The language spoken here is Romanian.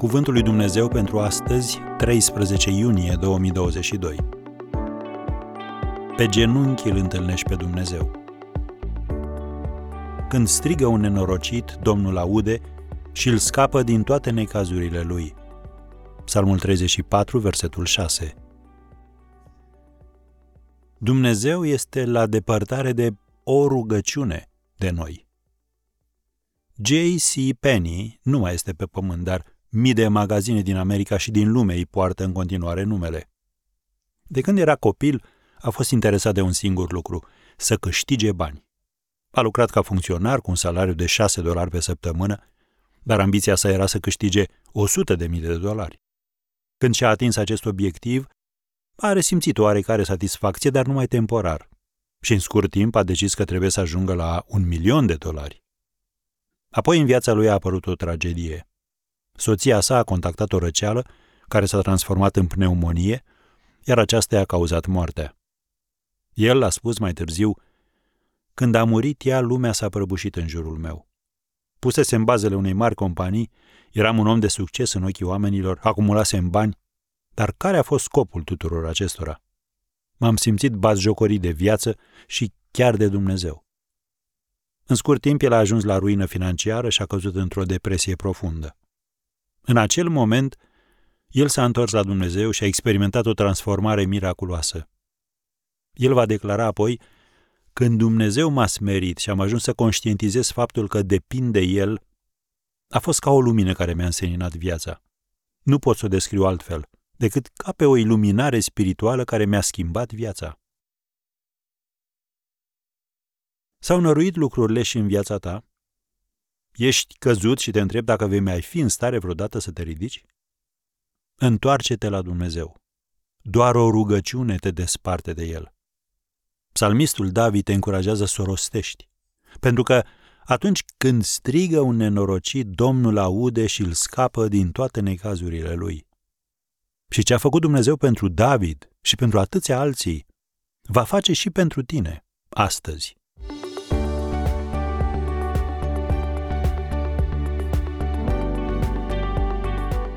Cuvântul lui Dumnezeu pentru astăzi, 13 iunie 2022. Pe genunchi îl întâlnești pe Dumnezeu. Când strigă un nenorocit, Domnul aude și îl scapă din toate necazurile lui. Psalmul 34, versetul 6. Dumnezeu este la depărtare de o rugăciune de noi. J.C. Penney nu mai este pe pământ, dar mii de magazine din America și din lume îi poartă în continuare numele. De când era copil, a fost interesat de un singur lucru, să câștige bani. A lucrat ca funcționar cu un salariu de 6 dolari pe săptămână, dar ambiția sa era să câștige 100 de mii de dolari. Când și-a atins acest obiectiv, a resimțit oarecare satisfacție, dar numai temporar. Și în scurt timp a decis că trebuie să ajungă la un milion de dolari. Apoi în viața lui a apărut o tragedie. Soția sa a contactat o răceală care s-a transformat în pneumonie, iar aceasta i-a cauzat moartea. El a spus mai târziu, când a murit ea, lumea s-a prăbușit în jurul meu. Pusese în bazele unei mari companii, eram un om de succes în ochii oamenilor, acumulasem bani, dar care a fost scopul tuturor acestora? M-am simțit bazjocorit de viață și chiar de Dumnezeu. În scurt timp, el a ajuns la ruină financiară și a căzut într-o depresie profundă. În acel moment, el s-a întors la Dumnezeu și a experimentat o transformare miraculoasă. El va declara apoi, când Dumnezeu m-a smerit și am ajuns să conștientizez faptul că depind de El, a fost ca o lumină care mi-a înseninat viața. Nu pot să o descriu altfel, decât ca pe o iluminare spirituală care mi-a schimbat viața. S-au năruit lucrurile și în viața ta? Ești căzut și te întreb dacă vei mai fi în stare vreodată să te ridici? Întoarce-te la Dumnezeu. Doar o rugăciune te desparte de El. Psalmistul David te încurajează să o rostești, pentru că atunci când strigă un nenorocit, Domnul aude și îl scapă din toate necazurile lui. Și ce a făcut Dumnezeu pentru David și pentru atâția alții, va face și pentru tine, astăzi.